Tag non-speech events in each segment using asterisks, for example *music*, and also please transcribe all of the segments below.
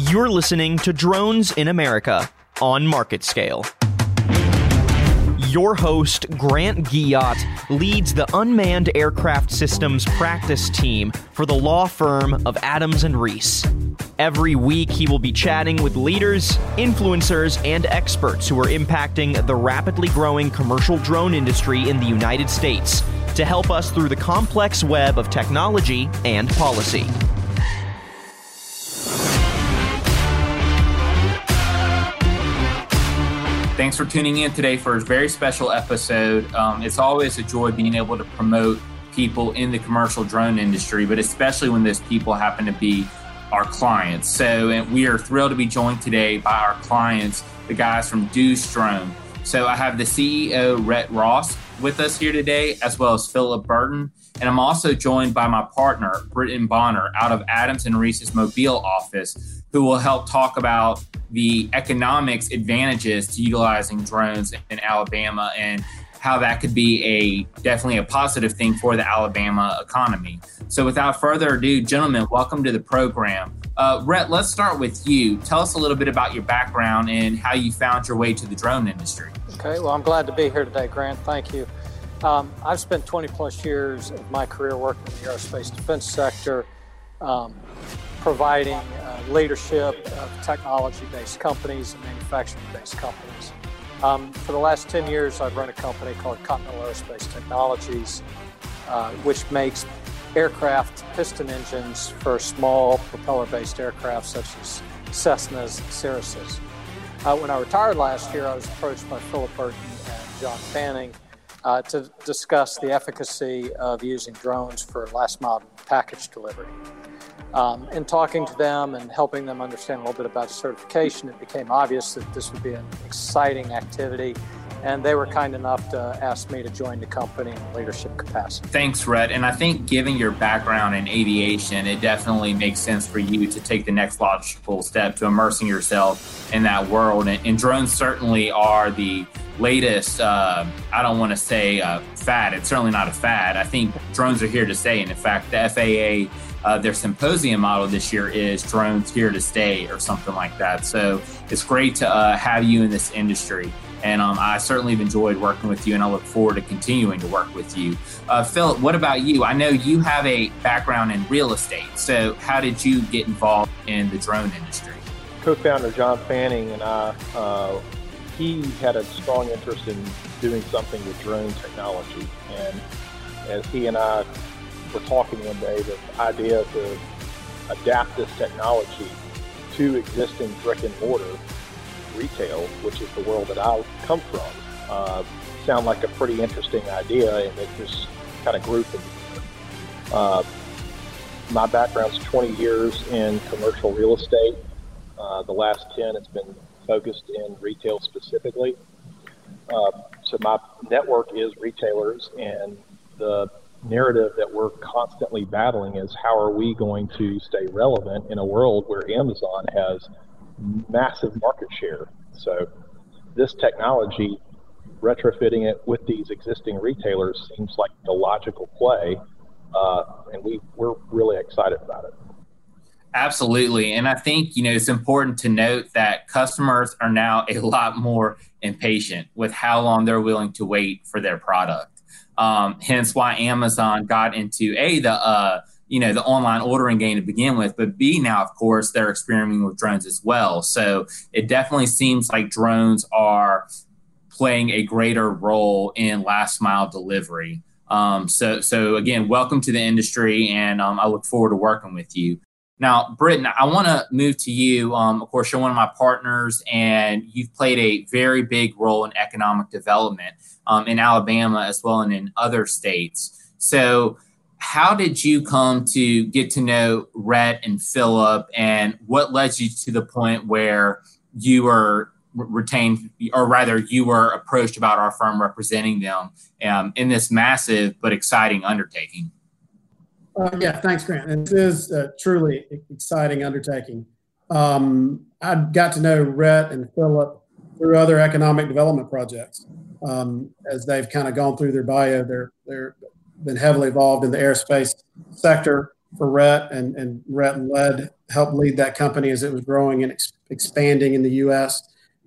You're listening to Drones in America on Market Scale. Your host, Grant Guillot, leads the Unmanned Aircraft Systems practice team for the law firm of Adams and Reese. Every week, he will be chatting with leaders, influencers, and experts who are impacting the rapidly growing commercial drone industry in the United States to help us through the complex web of technology and policy. Thanks for tuning in today for a very special episode. Um, it's always a joy being able to promote people in the commercial drone industry, but especially when those people happen to be our clients. So we are thrilled to be joined today by our clients, the guys from Deuce Drone. So I have the CEO, Rhett Ross, with us here today, as well as Philip Burton. And I'm also joined by my partner, Britton Bonner, out of Adams and Reese's Mobile office, who will help talk about the economics advantages to utilizing drones in Alabama and how that could be a definitely a positive thing for the Alabama economy. So, without further ado, gentlemen, welcome to the program. Uh, Rhett, let's start with you. Tell us a little bit about your background and how you found your way to the drone industry. Okay, well, I'm glad to be here today, Grant. Thank you. Um, I've spent 20 plus years of my career working in the aerospace defense sector, um, providing uh, leadership of technology based companies and manufacturing based companies. Um, for the last 10 years, I've run a company called Continental Aerospace Technologies, uh, which makes aircraft piston engines for small propeller based aircraft such as Cessnas and Cirruses. Uh, when I retired last year, I was approached by Philip Burton and John Fanning uh, to discuss the efficacy of using drones for last mile package delivery. Um, in talking to them and helping them understand a little bit about certification, it became obvious that this would be an exciting activity. And they were kind enough to ask me to join the company in leadership capacity. Thanks, Rhett. And I think, given your background in aviation, it definitely makes sense for you to take the next logical step to immersing yourself in that world. And, and drones certainly are the latest, uh, I don't want to say uh, fad. It's certainly not a fad. I think drones are here to stay. And in fact, the FAA uh, their symposium model this year is drones here to stay or something like that. So it's great to uh, have you in this industry. And um, I certainly have enjoyed working with you, and I look forward to continuing to work with you. Uh, Philip, what about you? I know you have a background in real estate. So, how did you get involved in the drone industry? Co founder John Fanning and I, uh, he had a strong interest in doing something with drone technology. And as he and I were talking one day, the idea to adapt this technology to existing brick and mortar retail, which is the world that I come from, uh, sound like a pretty interesting idea, and it just kind of grew from there. Uh, my background's 20 years in commercial real estate. Uh, the last 10 has been focused in retail specifically. Uh, so my network is retailers, and the narrative that we're constantly battling is how are we going to stay relevant in a world where Amazon has massive market share. So this technology, retrofitting it with these existing retailers seems like the logical play, uh, and we we're really excited about it. Absolutely. And I think, you know, it's important to note that customers are now a lot more impatient with how long they're willing to wait for their product. Um, hence why Amazon got into a the uh, you know the online ordering game to begin with, but B now of course they're experimenting with drones as well. So it definitely seems like drones are playing a greater role in last mile delivery. Um, so so again, welcome to the industry, and um, I look forward to working with you. Now, Britton, I want to move to you. Um, of course, you're one of my partners, and you've played a very big role in economic development um, in Alabama as well and in other states. So, how did you come to get to know Rhett and Philip, and what led you to the point where you were retained, or rather, you were approached about our firm representing them um, in this massive but exciting undertaking? Uh, yeah, thanks, Grant. This is a truly exciting undertaking. Um, I got to know Rhett and Philip through other economic development projects. Um, as they've kind of gone through their bio, they're they're been heavily involved in the aerospace sector, for Rhett, and, and Rhett led, helped lead that company as it was growing and ex- expanding in the U.S.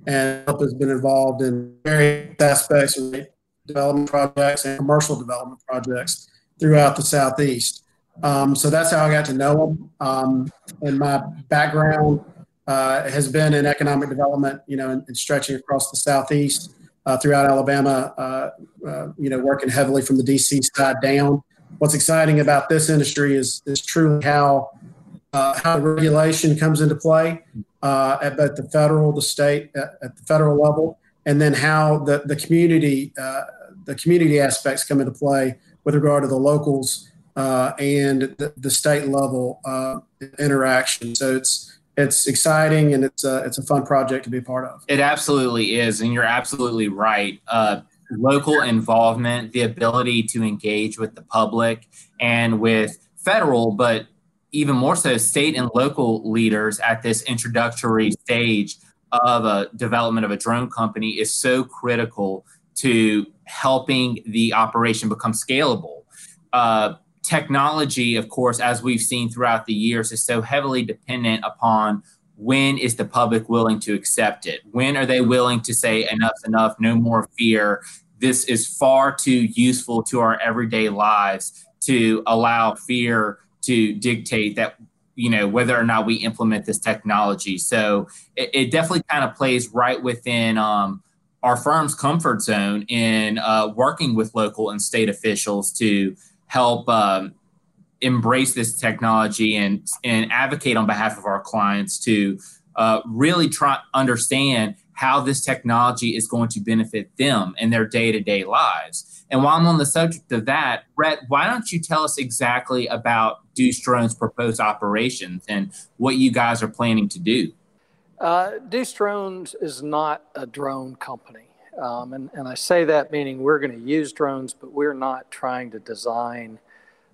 And Philip has been involved in various aspects of development projects and commercial development projects throughout the Southeast. Um, so that's how I got to know him. Um, and my background uh, has been in economic development, you know, and, and stretching across the Southeast uh, throughout Alabama, uh, uh you know, working heavily from the DC side down. What's exciting about this industry is, is truly how, uh, how regulation comes into play uh, at both the federal, the state, at, at, the federal level, and then how the, the community, the community aspects come into play with regard to the locals uh, and the, the, state level uh, interaction. So it's it's exciting and it's a, it's a fun project to be part of. It absolutely is, and you're absolutely right. Uh, local involvement, the ability to engage with the public and with federal, but even more so state and local leaders at this introductory stage of a development of a drone company is so critical to helping the operation become scalable. Uh, technology, of course, as we've seen throughout the years, is so heavily dependent upon when is the public willing to accept it? When are they willing to say enough's enough, no more fear? This is far too useful to our everyday lives to allow fear to dictate that you know whether or not we implement this technology so it, it definitely kind of plays right within um, our firm's comfort zone in uh, working with local and state officials to help um, embrace this technology and and advocate on behalf of our clients to uh, really try understand how this technology is going to benefit them in their day-to-day lives. And while I'm on the subject of that, Rhett, why don't you tell us exactly about Deuce Drone's proposed operations and what you guys are planning to do? Uh, Deuce Drones is not a drone company. Um, and, and I say that meaning we're going to use drones, but we're not trying to design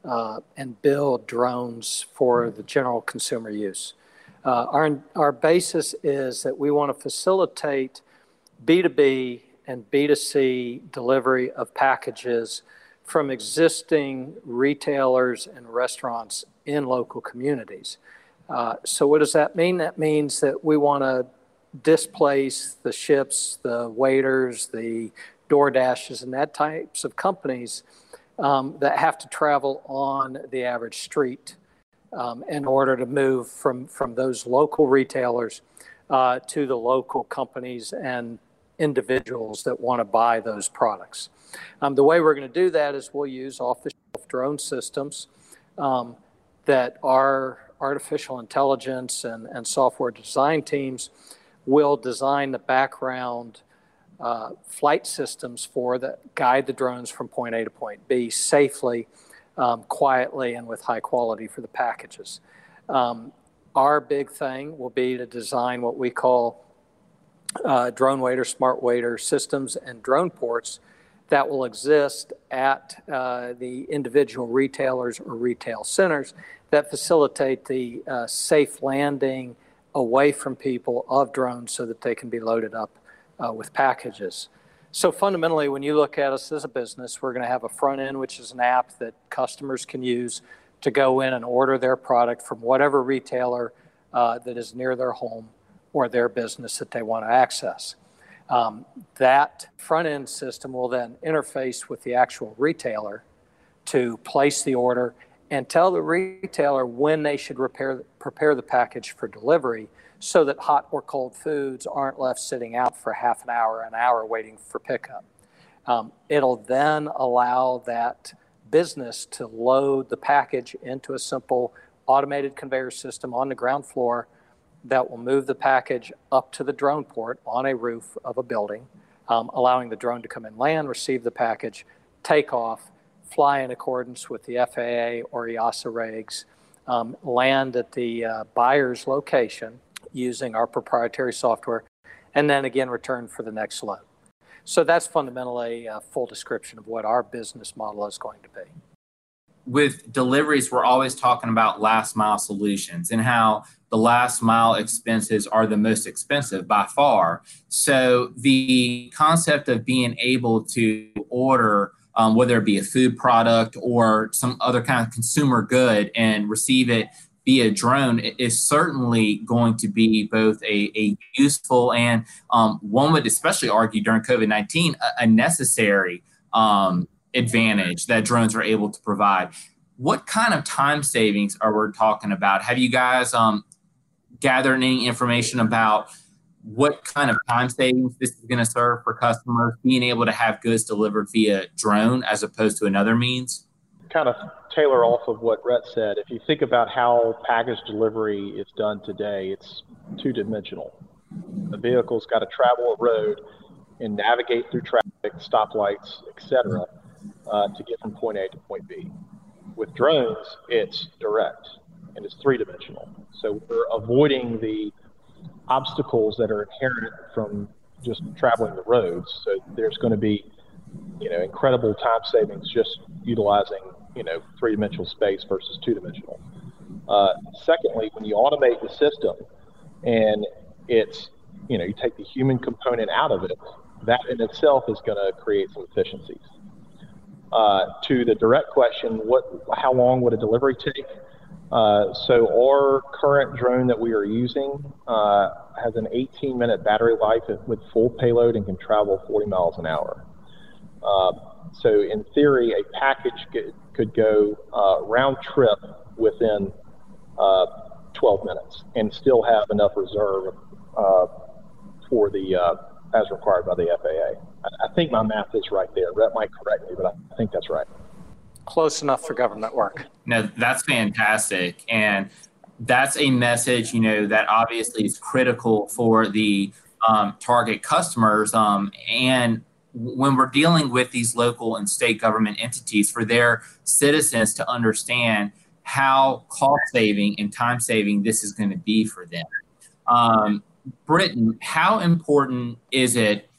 uh, and build drones for the general consumer use. Uh, our, our basis is that we want to facilitate B2B and B2C delivery of packages from existing retailers and restaurants in local communities. Uh, so, what does that mean? That means that we want to displace the ships, the waiters, the DoorDashes, and that types of companies um, that have to travel on the average street um, in order to move from, from those local retailers uh, to the local companies and individuals that want to buy those products. Um, the way we're going to do that is we'll use off the shelf drone systems um, that our artificial intelligence and, and software design teams will design the background uh, flight systems for that guide the drones from point A to point B safely, um, quietly, and with high quality for the packages. Um, our big thing will be to design what we call uh, drone waiter, smart waiter systems, and drone ports that will exist at uh, the individual retailers or retail centers that facilitate the uh, safe landing away from people of drones so that they can be loaded up uh, with packages. So fundamentally, when you look at us as a business, we're going to have a front end, which is an app that customers can use to go in and order their product from whatever retailer uh, that is near their home or their business that they want to access. Um, that front end system will then interface with the actual retailer to place the order and tell the retailer when they should repair, prepare the package for delivery so that hot or cold foods aren't left sitting out for half an hour, an hour waiting for pickup. Um, it'll then allow that business to load the package into a simple automated conveyor system on the ground floor that will move the package up to the drone port on a roof of a building, um, allowing the drone to come in land, receive the package, take off, fly in accordance with the FAA or EASA regs, um, land at the uh, buyer's location using our proprietary software, and then again return for the next load. So that's fundamentally a full description of what our business model is going to be. With deliveries, we're always talking about last mile solutions and how the last mile expenses are the most expensive by far. So the concept of being able to order um, whether it be a food product or some other kind of consumer good, and receive it via drone is certainly going to be both a, a useful and um, one would especially argue during COVID 19 a, a, necessary um, advantage that drones are able to provide. What kind of time savings are we talking about? Have you guys um, gathered any information about what kind of time savings this is going to serve for customers being able to have goods delivered via drone as opposed to another means? Kind of tailor off of what Rhett said. If you think about how package delivery is done today, it's two dimensional. The vehicle's got to travel a road and navigate through traffic, stoplights, etc., uh, to get from point A to point B. With drones, it's direct and it's three dimensional. So we're avoiding the obstacles that are inherent from just traveling the roads. So there's going to be, you know, incredible time savings just utilizing, you know, three dimensional space versus two dimensional. Uh, secondly, when you automate the system and it's, you know, you take the human component out of it, that in itself is going to create some efficiencies. Uh, to the direct question, what, how long would a delivery take? Uh, so our current drone that we are using uh, has an 18 minute battery life with full payload and can travel 40 miles an hour. Uh, so in theory, a package could, could go uh, round trip within uh, 12 minutes and still have enough reserve for the as required by the FAA. I, I think my math is right there. Rhett might correct me, but I think that's right close enough for government work. No, that's fantastic. And that's a message, you know, that obviously is critical for the um, target customers. Um, and when we're dealing with these local and state government entities, for their citizens to understand how cost saving and time saving this is going to be for them. Um, Britton, how important is it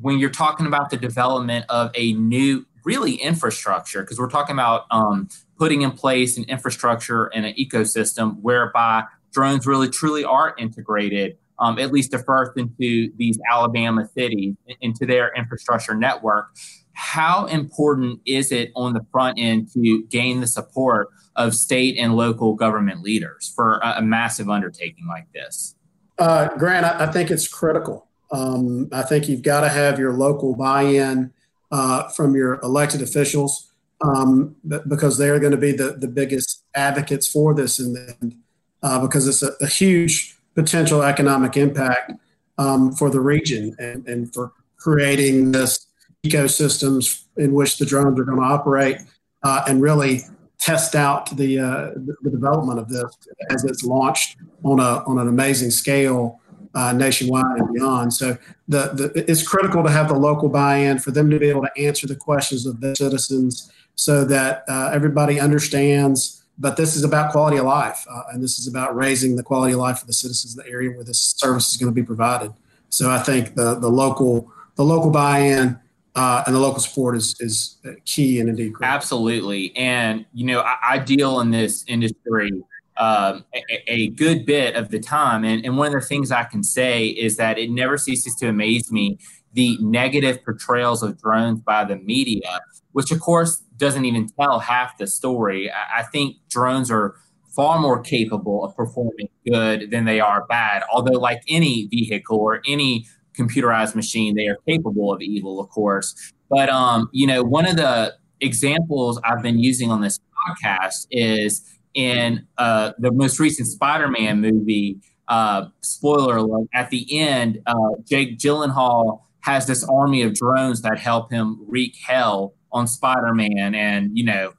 when you're talking about the development of a new really infrastructure because we're talking about um, putting in place an infrastructure and an ecosystem whereby drones really truly are integrated um, at least the first into these alabama cities into their infrastructure network. How important is it on the front end to gain the support of state and local government leaders for a, a massive undertaking like this? Uh, grant I, I, think it's critical. Um, i think you've got to have your local buy-in uh, from your elected officials um, because they're going to be the, the biggest advocates for this in the end uh, because it's a, a, huge potential economic impact um, for the region and, and for creating this ecosystems in which the drones are going to operate uh, and really test out the, uh, the development of this as it's launched on a on an amazing scale uh, nationwide and beyond. So the, the, it's critical to have the local buy-in for them to be able to answer the questions of the citizens so that uh, everybody understands. But this is about quality of life, uh, and this is about raising the quality of life for the citizens of the area where this service is going to be provided. So I think the the local the local buy-in uh, and the local support is is key and indeed critical. Absolutely, and you know I, I deal in this industry um, a, a, good bit of the time. And, and one of the things I can say is that it never ceases to amaze me the negative portrayals of drones by the media, which of course doesn't even tell half the story. I, I think drones are far more capable of performing good than they are bad. Although, like any vehicle or any computerized machine, they are capable of evil, of course. But um, you know, one of the examples I've been using on this podcast is in uh, the most recent Spider-Man movie. Uh, spoiler alert: at the end, uh, Jake Gyllenhaal has this army of drones that help him wreak hell on Spider-Man, and you know,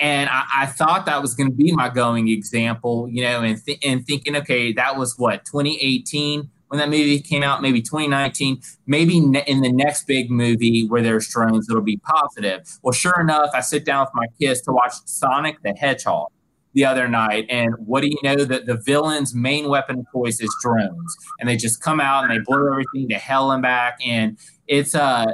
and I, I thought that was going to be my going example, you know, and th- and thinking, okay, that was what 2018 when that movie came out, maybe 2019, maybe ne- in the next big movie where there's drones, it'll be positive. Well, sure enough, I sit down with my kids to watch Sonic the Hedgehog the other night, and what do you know? That the villain's main weapon of choice is drones, and they just come out and they blow everything to hell and back. And it's uh,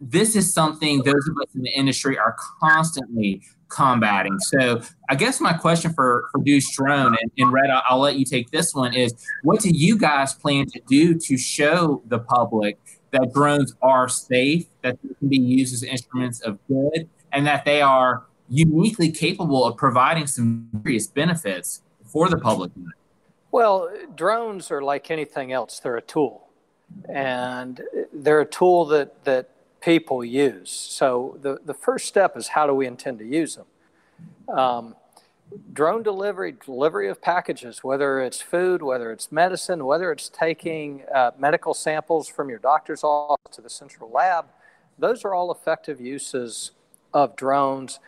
this is something those of us in the industry are constantly combating. So I guess my question for for Deuce Drone and, and Rhett, I'll, I'll let you take this one. Is what do you guys plan to do to show the public that drones are safe, that they can be used as instruments of good, and that they are uniquely capable of providing some serious benefits for the public. Well, drones are like anything else, they're a tool. And they're a tool that, that people use. So the, the first step is how do we intend to use them? Um, drone delivery, delivery of packages, whether it's food, whether it's medicine, whether it's taking uh, medical samples from your doctor's office to the central lab, those are all effective uses of drones.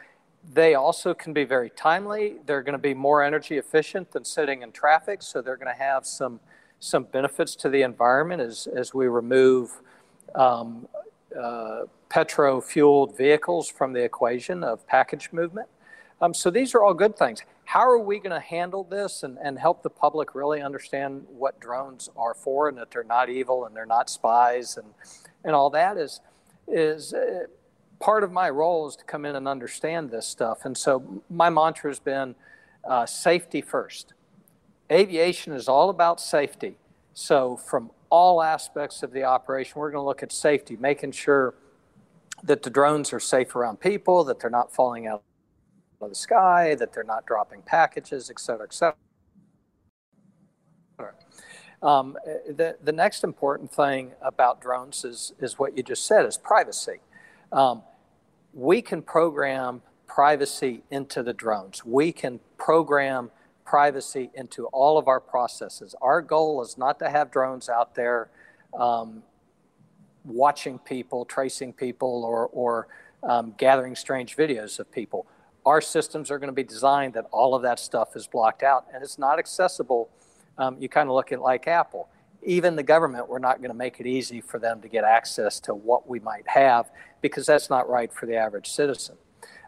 They also can be very timely. They're going to be more energy efficient than sitting in traffic, so they're going to have some some benefits to the environment as, as we remove um, uh, petro fueled vehicles from the equation of package movement. Um, so these are all good things. How are we going to handle this and, and help the public really understand what drones are for and that they're not evil and they're not spies and, and all that is, is uh, part of my role is to come in and understand this stuff. And so my mantra has been uh, safety first. Aviation is all about safety. So from all aspects of the operation, we're going to look at safety, making sure that the drones are safe around people, that they're not falling out of the sky, that they're not dropping packages, et cetera, et cetera. Um, the, the next important thing about drones is, is what you just said, is privacy. Um, we can program privacy into the drones. We can program privacy into all of our processes. Our goal is not to have drones out there um, watching people, tracing people, or, or um, gathering strange videos of people our systems are going to be designed that all of that stuff is blocked out and it's not accessible. Um, you kind of look at like Apple. Even the government, we're not going to make it easy for them to get access to what we might have because that's not right for the average citizen.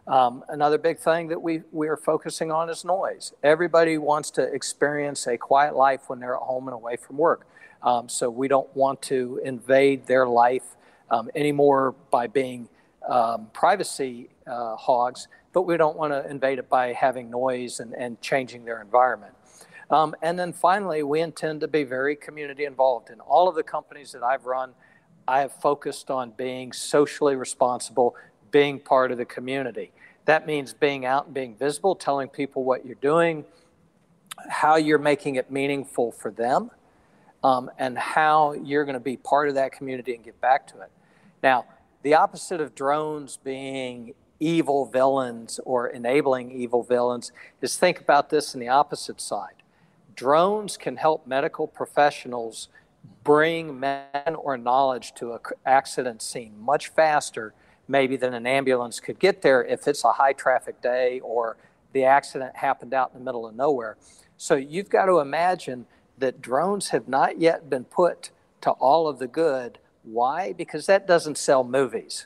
Um, another big thing that we, we are focusing on is noise. Everybody wants to experience a quiet life when they're at home and away from work. Um, so we don't want to invade their life um, anymore by being um, privacy uh, hogs but we don't want to invade it by having noise and, and changing their environment. Um, and then finally, we intend to be very community involved. In all of the companies that I've run, I have focused on being socially responsible, being part of the community. That means being out and being visible, telling people what you're doing, how you're making it meaningful for them, um, and how you're going to be part of that community and give back to it. Now, the opposite of drones being evil villains or enabling evil villains is think about this in the opposite side. Drones can help medical professionals bring men or knowledge to an accident scene much faster, maybe than an ambulance could get there if it's a high traffic day or the accident happened out in the middle of nowhere. So you've got to imagine that drones have not yet been put to all of the good. Why? Because that doesn't sell movies.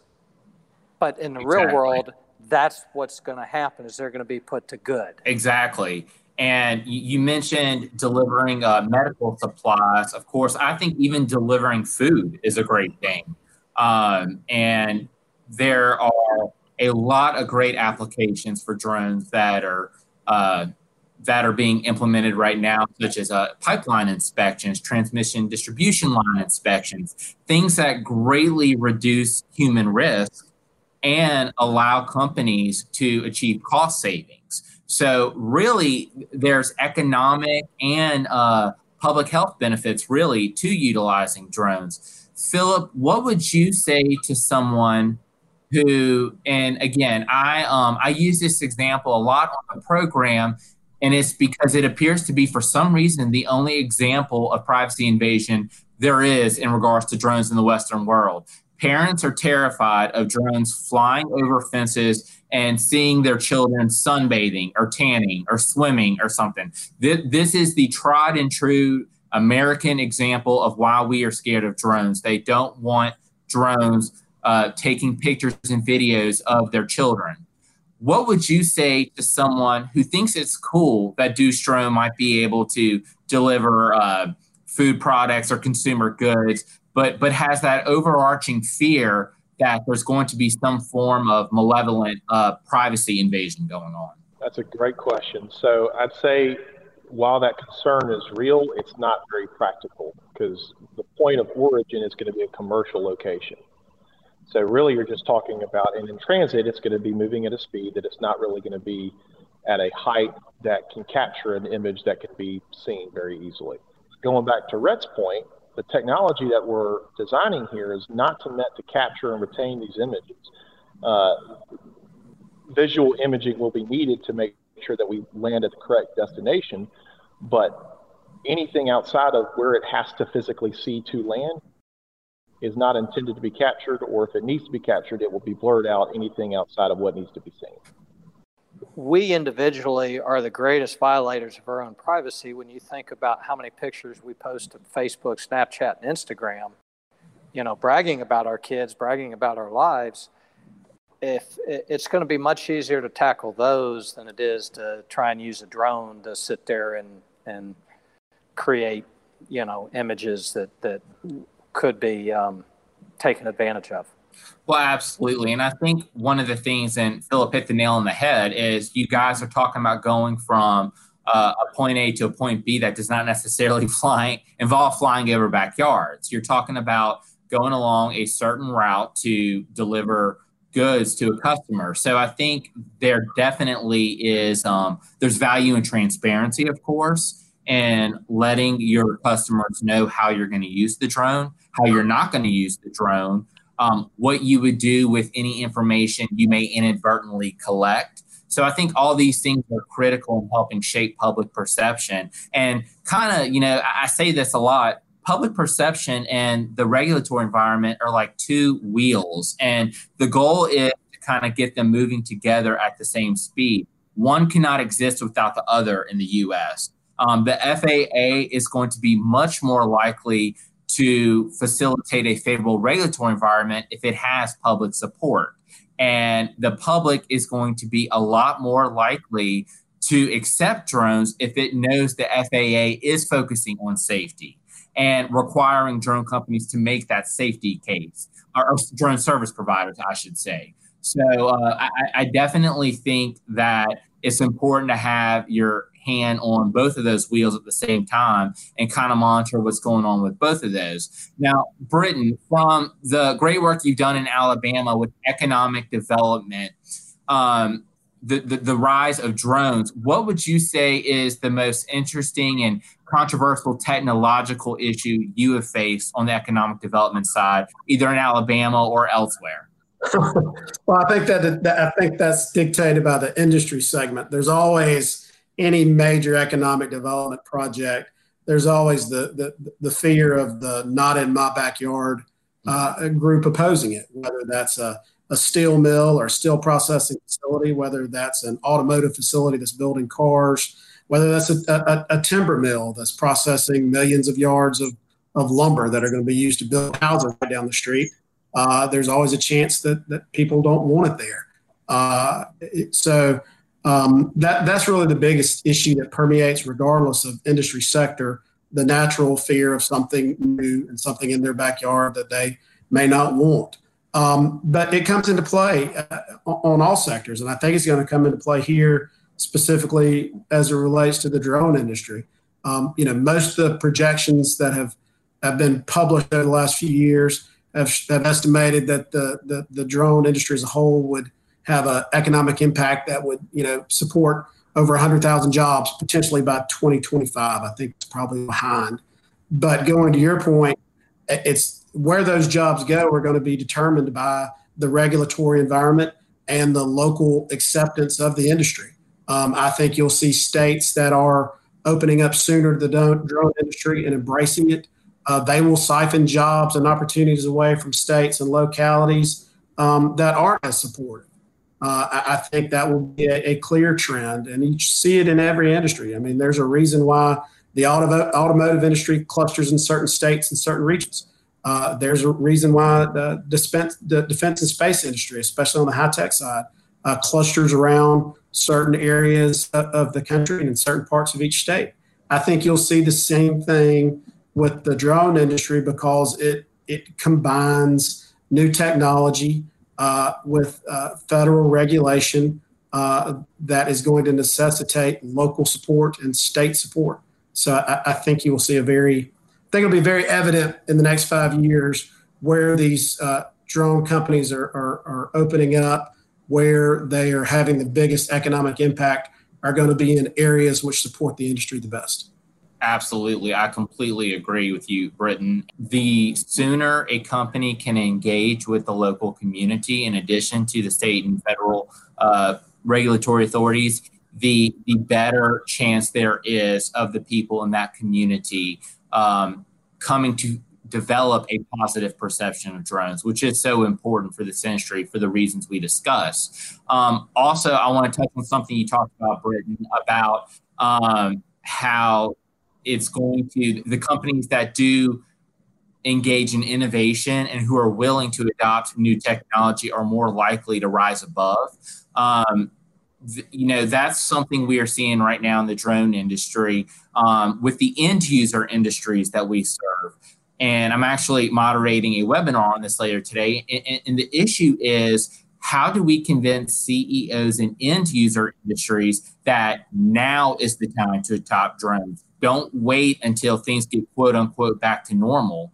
But in the exactly. real world, that's what's going to happen is they're going to be put to good. Exactly. And you mentioned delivering uh, medical supplies. Of course, I think even delivering food is a great thing. Um, and there are a lot of great applications for drones that are uh, that are being implemented right now, such as uh, pipeline inspections, transmission distribution line inspections, things that greatly reduce human risk and allow companies to achieve cost savings. So, really, there's economic and uh, public health benefits really to utilizing drones. Philip, what would you say to someone who, and again, I um, I use this example a lot on the program, and it's because it appears to be for some reason the only example of privacy invasion there is in regards to drones in the Western world. Parents are terrified of drones flying over fences and seeing their children sunbathing or tanning or swimming or something. This, is the tried and true American example of why we are scared of drones. They don't want drones uh, taking pictures and videos of their children. What would you say to someone who thinks it's cool that Deuce Drone might be able to deliver uh, food products or consumer goods, but but has that overarching fear that there's going to be some form of malevolent uh, privacy invasion going on? That's a great question. So I'd say while that concern is real, it's not very practical because the point of origin is going to be a commercial location. So really, you're just talking about, and in transit, it's going to be moving at a speed that it's not really going to be at a height that can capture an image that can be seen very easily. Going back to Rhett's point, the technology that we're designing here is not to meant to capture and retain these images. Uh, visual imaging will be needed to make sure that we land at the correct destination, but anything outside of where it has to physically see to land is not intended to be captured, or if it needs to be captured, it will be blurred out anything outside of what needs to be seen. We individually are the greatest violators of our own privacy when you think about how many pictures we post to Facebook, Snapchat, and Instagram, you know, bragging about our kids, bragging about our lives. If it's going to be much easier to tackle those than it is to try and use a drone to sit there and, and create, you know, images that, that could be um, taken advantage of. Well, absolutely. And I think one of the things, and Philip hit the nail on the head, is you guys are talking about going from uh, a point A to a point B that does not necessarily *laughs* fly, involve flying over backyards. You're talking about going along a certain route to deliver goods to a customer. So I think there definitely is um, there's value in transparency, of course, and letting your customers know how you're going to use the drone, how you're not going to use the drone, um, what you would do with any information you may inadvertently collect. So I think all these things are critical in helping shape public perception. And kind of, you know, I say this a lot public perception and the regulatory environment are like two wheels. And the goal is to kind of get them moving together at the same speed. One cannot exist without the other in the US. Um, the FAA is going to be much more likely to facilitate a favorable regulatory environment if it has public support. And the public is going to be a lot more likely to accept drones if it knows the FAA is focusing on safety and requiring drone companies to make that safety case, or, or drone service providers, I should say. So uh, I, I definitely think that it's important to have your hand on both of those wheels at the same time and kind of monitor what's going on with both of those. Now, Britton, from the great work you've done in Alabama with economic development, um, the, the, the rise of drones, what would you say is the most interesting and controversial technological issue you have faced on the economic development side, either in Alabama or elsewhere? *laughs* well, I think that, that I think that's dictated by the industry segment. There's always any major economic development project. There's always the the, the fear of the not in my backyard uh, group opposing it, whether that's a, a steel mill or steel processing facility, whether that's an automotive facility that's building cars, whether that's a, a, a timber mill that's processing millions of yards of, of lumber that are going to be used to build houses right down the street uh, there's always a chance that, that people don't want it there. Uh, so um, that that's really the biggest issue that permeates, regardless of industry sector, the natural fear of something new and something in their backyard that they may not want. Um, but it comes into play uh, on all sectors, and I think it's going to come into play here specifically as it relates to the drone industry. Um, you know, most of the projections that have have been published over the last few years have, have estimated that the, the, the drone industry as a whole would have an economic impact that would you know support over 100,000 jobs potentially by 2025. I think it's probably behind. But going to your point, it's where those jobs go are going to be determined by the regulatory environment and the local acceptance of the industry. Um, I think you'll see states that are opening up sooner to the drone industry and embracing it uh, they will siphon jobs and opportunities away from states and localities um, that aren't as supportive. Uh, I, think that will be a, a, clear trend, and you see it in every industry. I mean, there's a reason why the auto, automotive industry clusters in certain states and certain regions. Uh, there's a reason why the, dispense, the defense and space industry, especially on the high tech side, uh, clusters around certain areas of, of the country and in certain parts of each state. I think you'll see the same thing with the drone industry because it it combines new technology uh, with uh, federal regulation uh, that is going to necessitate local support and state support. So I, I, think you will see a very I think it'll be very evident in the next five years where these uh, drone companies are, are, are opening up, where they are having the biggest economic impact are going to be in areas which support the industry the best. Absolutely. I completely agree with you, Britton. The sooner a company can engage with the local community, in addition to the state and federal uh, regulatory authorities, the, the better chance there is of the people in that community um, coming to develop a positive perception of drones, which is so important for this industry for the reasons we discussed. Um, also, I want to touch on something you talked about, Britton, about um, how it's going to the companies that do engage in innovation and who are willing to adopt new technology are more likely to rise above. Um, you know, that's something we are seeing right now in the drone industry um, with the end user industries that we serve. And I'm actually moderating a webinar on this later today. And, and the issue is how do we convince CEOs and end user industries that now is the time to adopt drones? Don't wait until things get quote unquote back to normal.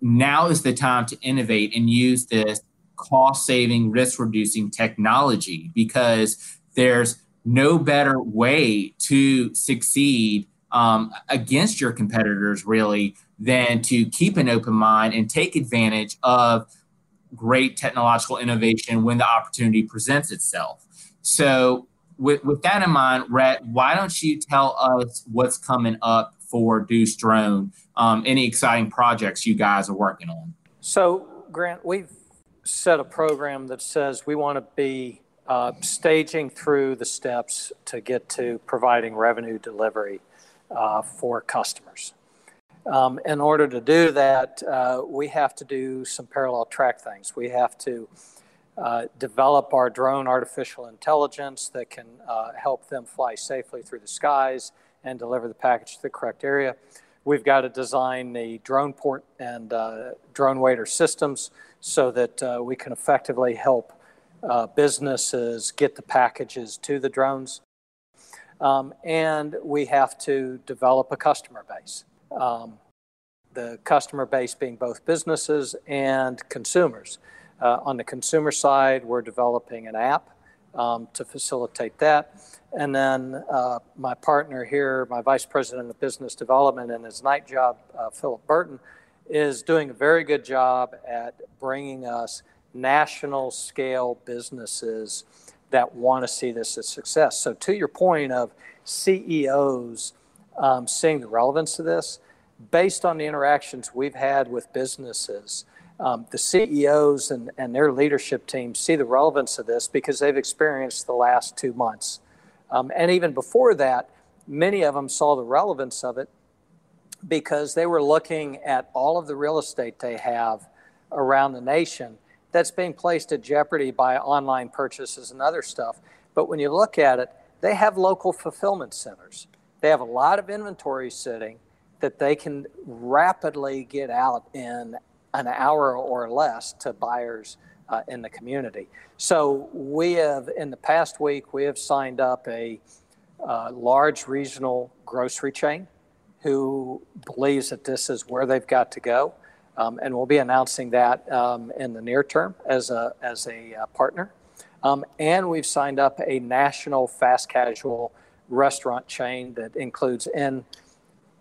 Now is the time to innovate and use this cost saving, risk reducing technology because there's no better way to succeed um, against your competitors, really, than to keep an open mind and take advantage of great technological innovation when the opportunity presents itself. So, with, with that in mind, Rhett, why don't you tell us what's coming up for Deuce Drone? Um, any exciting projects you guys are working on? So, Grant, we've set a program that says we want to be uh, staging through the steps to get to providing revenue delivery uh, for customers. Um, in order to do that, uh, we have to do some parallel track things. We have to uh, develop our drone artificial intelligence that can uh, help them fly safely through the skies and deliver the package to the correct area. We've got to design the drone port and uh, drone waiter systems so that uh, we can effectively help uh, businesses get the packages to the drones. Um, and we have to develop a customer base. Um, the customer base being both businesses and consumers. Uh, on the consumer side, we're developing an app um, to facilitate that. And then uh, my partner here, my vice president of business development and his night job, uh, Philip Burton, is doing a very good job at bringing us national scale businesses that want to see this as success. So, to your point of CEOs um, seeing the relevance of this, based on the interactions we've had with businesses, um, the CEOs and, and their leadership teams see the relevance of this because they've experienced the last two months. Um, and even before that, many of them saw the relevance of it because they were looking at all of the real estate they have around the nation that's being placed at jeopardy by online purchases and other stuff. But when you look at it, they have local fulfillment centers. They have a lot of inventory sitting that they can rapidly get out in an hour or less to buyers uh, in the community. So we have, in the past week, we have signed up a uh, large regional grocery chain who believes that this is where they've got to go. Um, and we'll be announcing that um, in the near term as a, as a uh, partner. Um, and we've signed up a national fast casual restaurant chain that includes in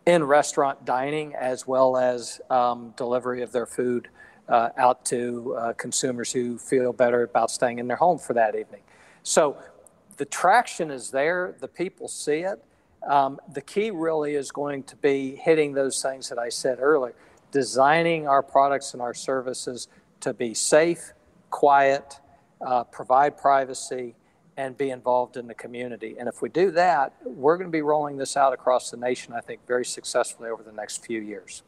in restaurant dining as well as um, delivery of their food uh, out to uh, consumers who feel better about staying in their home for that evening. So the traction is there, the people see it. Um, the key really is going to be hitting those things that I said earlier, designing our products and our services to be safe, quiet, uh, provide privacy, and be involved in the community. And if we do that, we're going to be rolling this out across the nation, I think, very successfully over the next few years.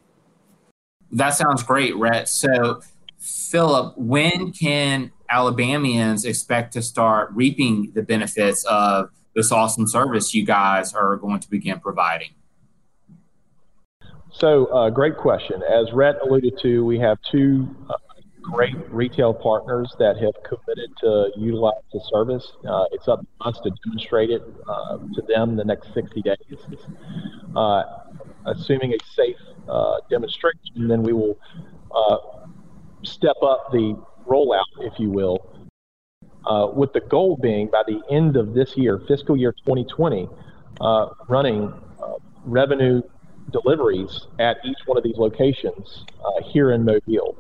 That sounds great, Rhett. So, Philip, when can Alabamians expect to start reaping the benefits of this awesome service you guys are going to begin providing? So, uh, great question. As Rhett alluded to, we have two uh, great retail partners that have committed to utilize the service. Uh, it's up to us to demonstrate it uh, to them the next 60 days. Uh, assuming a safe uh, demonstration, then we will uh, step up the rollout, if you will, uh, with the goal being by the end of this year, fiscal year 2020, uh, running revenue deliveries at each one of these locations here in Mobile.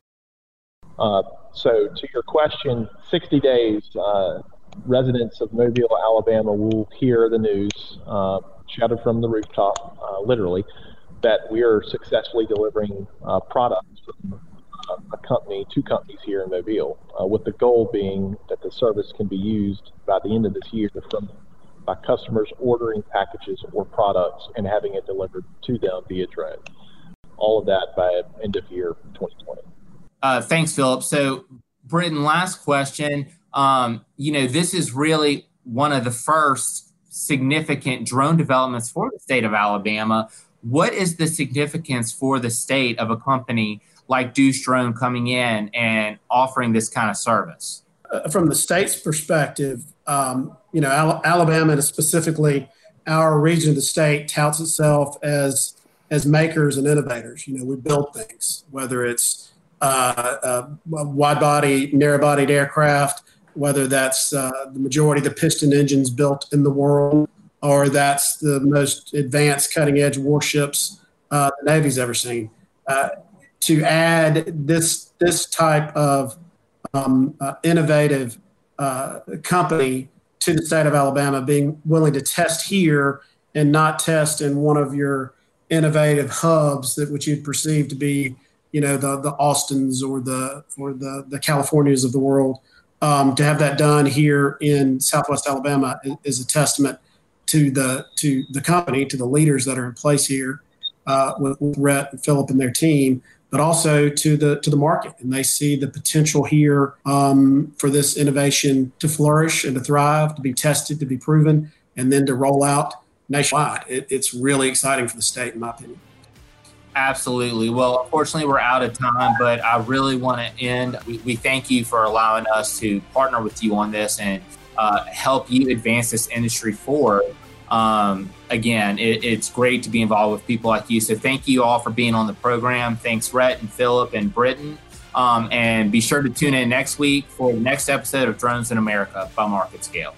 Uh, so, to your question, 60 days, uh, residents of Mobile, Alabama will hear the news shouted from the rooftop, literally, that we are successfully delivering products from a company, two companies here in Mobile, uh, with the goal being that the service can be used by the end of this year from by customers ordering packages or products and having it delivered to them via drone. All of that by end of year 2020. Uh, thanks, Philip. So, Britton, last question. Um, you know, this is really one of the first significant drone developments for the state of Alabama. What is the significance for the state of a company like Deuce Drone coming in and offering this kind of service? Uh, from the state's perspective, um, you know, Al- Alabama and specifically our region of the state touts itself as as makers and innovators. You know, we build things, whether it's wide body, narrow bodied aircraft, whether that's uh, the majority of the piston engines built in the world, or that's the most advanced cutting edge warships uh, the Navy's ever seen. Uh, to add this this type of um, uh, innovative uh, company to the state of Alabama, being willing to test here and not test in one of your innovative hubs that which you'd perceive to be, you know, the the Austins or the or the the Californias of the world. Um, to have that done here in Southwest Alabama is, a testament to the to the company, to the leaders that are in place here uh, with, with Rhett and Philip and their team but also to the to the market, and they see the potential here um, for this innovation to flourish and to thrive, to be tested, to be proven, and then to roll out nationwide. It, it's really exciting for the state, in my opinion. Absolutely. Well, unfortunately, we're out of time, but I really want to end. We, we thank you for allowing us to partner with you on this and uh, help you advance this industry forward um, again, it, it's great to be involved with people like you. So thank you all for being on the program. Thanks, Rhett and Philip and Britton. Um, and be sure to tune in next week for the next episode of Drones in America by Market Scale.